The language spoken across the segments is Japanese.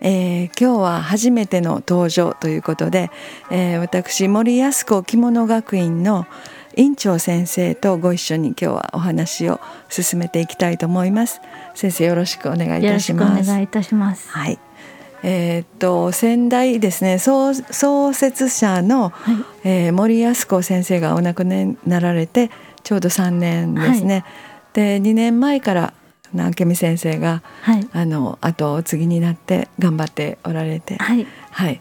えー、今日は初めての登場ということで、えー、私森安子着物学院の院長先生とご一緒に今日はお話を進めていきたいと思います。先生よろしくお願いいたします。お願いいたします。はい。えー、っと先代ですね。創創設者の、はい、えー、森安子先生がお亡くなりになられてちょうど3年ですね、はい、で2年前から明美先生が、はい、あの後を継ぎになって頑張っておられて、はい、はい、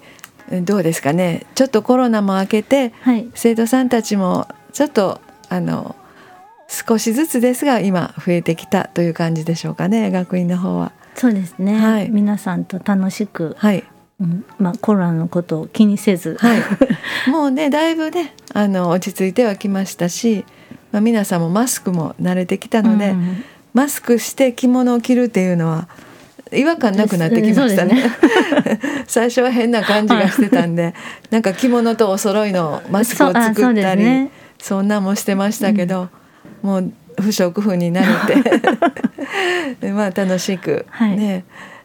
どうですかね。ちょっとコロナも明けて、はい、生徒さんたちもちょっとあの少しずつですが今増えてきたという感じでしょうかね。学院の方は。そうですね、はい、皆さんと楽しく、はい。うん。まあ、コロナのことを気にせず、はい、もうねだいぶねあの落ち着いてはきましたし、まあ、皆さんもマスクも慣れてきたので、うん、マスクして着物を着るっていうのは違和感なくなってきましたね。ね。最初は変な感じがしてたんで、なんか着物とお揃いのマスクを作ったり。そんなもしてましたけど、うん、もう不織布になれて。まあ楽しく、はい、ね。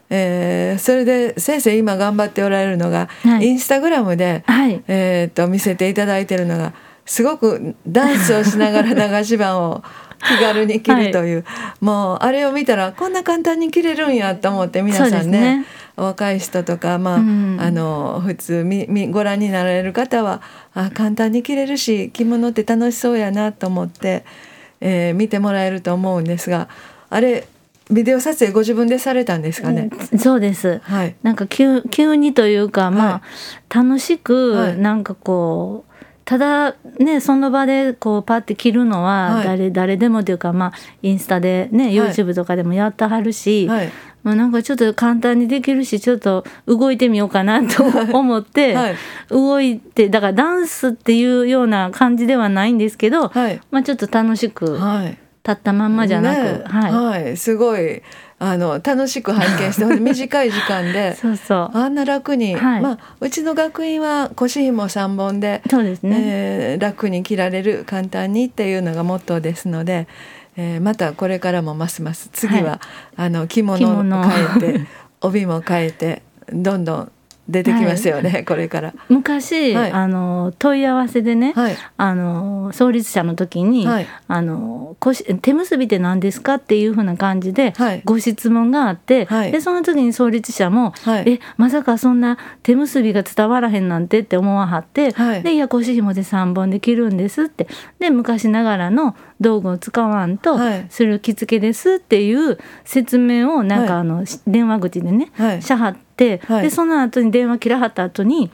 えー、それで先生今頑張っておられるのが、はい、インスタグラムで、はい、えー、と見せていただいてるのがすごくダンスをしながら流し板を気軽に着るという、はい、もうあれを見たらこんな簡単に着れるんやと思って皆さんね若い人とか、まあ、うん、あの普通みみご覧になられる方はあ簡単に着れるし着物って楽しそうやなと思って、えー、見てもらえると思うんですがあれビデオ撮影ご自分でされたんですかね？そうです。はい。なんか急急にというかまあ、はい、楽しくなんかこう。ただねその場でこうパッて着るのは誰はい、誰でもというかまあインスタでね YouTube とかでもやってはるし、はい、まあ、なんかちょっと簡単にできるしちょっと動いてみようかなと 思って、はい、動いてだからダンスっていうような感じではないんですけど、はい、まあ、ちょっと楽しく、はい、立ったまんまじゃなく、ね、はい、すごいあの楽しく拝見して 短い時間であんな楽に、はい、まあ、うちの学院は腰紐3本でそうですね、えー、楽に着られる簡単にっていうのがモットーですので。えー、またこれからもますます次は、はい、あの着物を変えて帯も変えてどんどん出てきますよね、はい、これから。昔、はい、あの問い合わせでね、はい、あの創立者の時に、あの手結びって何ですかっていうふうな感じでご質問があって、でその時に創立者も「えまさかそんな手結びが伝わらへんなんて」って思わはって、で「いや腰紐で3本で切るんです」って。で昔ながらの道具を使わんとする着付けですっていう説明をなんかあの電話口でねしゃはって、でその後に電話切らはった後に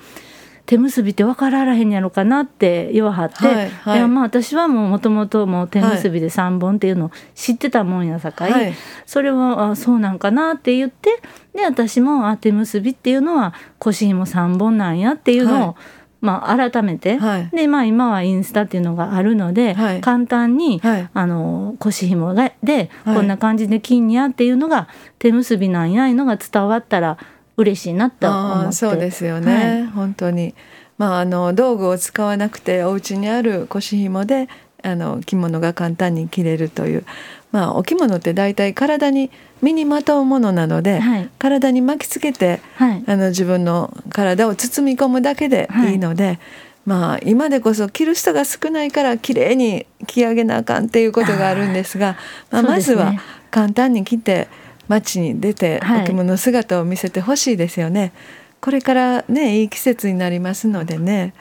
手結びって分かららへんやろかなって言わはって、はいはい、いやまあ私はもうもともともう手結びで3本っていうのを知ってたもんやさかい、はい、それはあそうなんかなって言ってで私もあ手結びっていうのは腰紐3本なんやっていうのを、はい。まあ、改めて、はい、でまあ、今はインスタっていうのがあるので、はい、簡単に、はい、あの腰紐がで、こんな感じで金にゃっていうのが手結びなんやいのが伝わったら嬉しいなと思って。そうですよね、本当に、まあ、あの道具を使わなくてお家にある腰紐であの着物が簡単に着れるという、まあ、お着物って大体体に身にまとうものなので、はい、体に巻きつけて、はい、あの自分の体を包み込むだけでい。いので、はい、まあ今でこそ着る人が少ないから綺麗に着上げなあかんっていうことがあるんですがまあ、まずは簡単に着て街に出てお着物姿を見せてほしいですよね。これからねいい季節になりますのでね。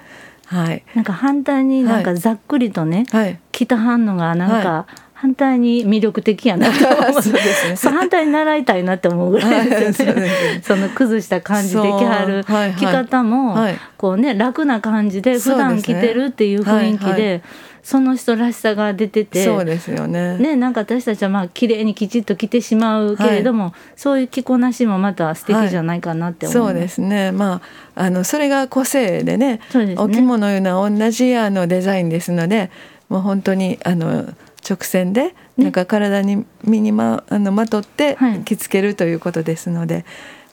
はい、なんか反対になんかざっくりとね、はい、着たはんのがなんか反対に魅力的やなと思う。そうです、ね、反対に習いたいなって思うぐらいですよね。その崩した感じできはる着方も、はい。はい、こうね楽な感じで普段着てるっていう雰囲気で。その人らしさが出てて。そうですよね。ねなんか私たちはまあ綺麗にきちっと着てしまうけれども、はい、そういう着こなしもまた素敵じゃないかなって思う、はい、そうですね。まああのそれが個性でね、ね、お着物いうのは同じあのデザインですのでもう本当にあの直線でなんか体に身にまあのまとって着付けるということですので、はい、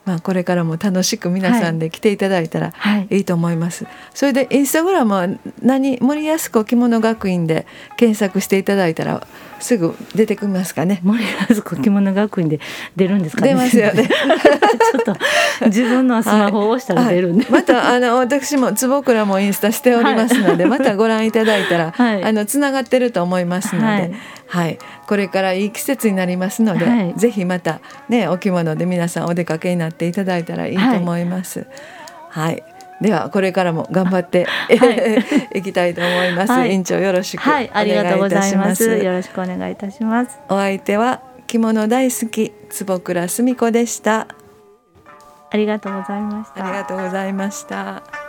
まあ、これからも楽しく皆さんで来ていただいたらい。いと思います。はい、それでインスタグラムは何森安子着物学院で検索していただいたらすぐ出てきますかね。森安子着物学院で出るんですか、ね、出ますよね。ちょっと自分のスマホを押したら出るんで。はい、またあの私も坪倉もインスタしておりますので、またご覧いただいたら、あのつながってると思いますので、はい、これからいい季節になりますので、はい、ぜひまたねお着物で皆さんお出かけになっていただいたらいいと思います。はい、ではこれからも頑張って、はい、い。きたいと思います、はい、院長よろしくお願いいたします。よろしくお願いいたします。お相手は着物大好き坪倉澄子でした。ありがとうございました。ありがとうございました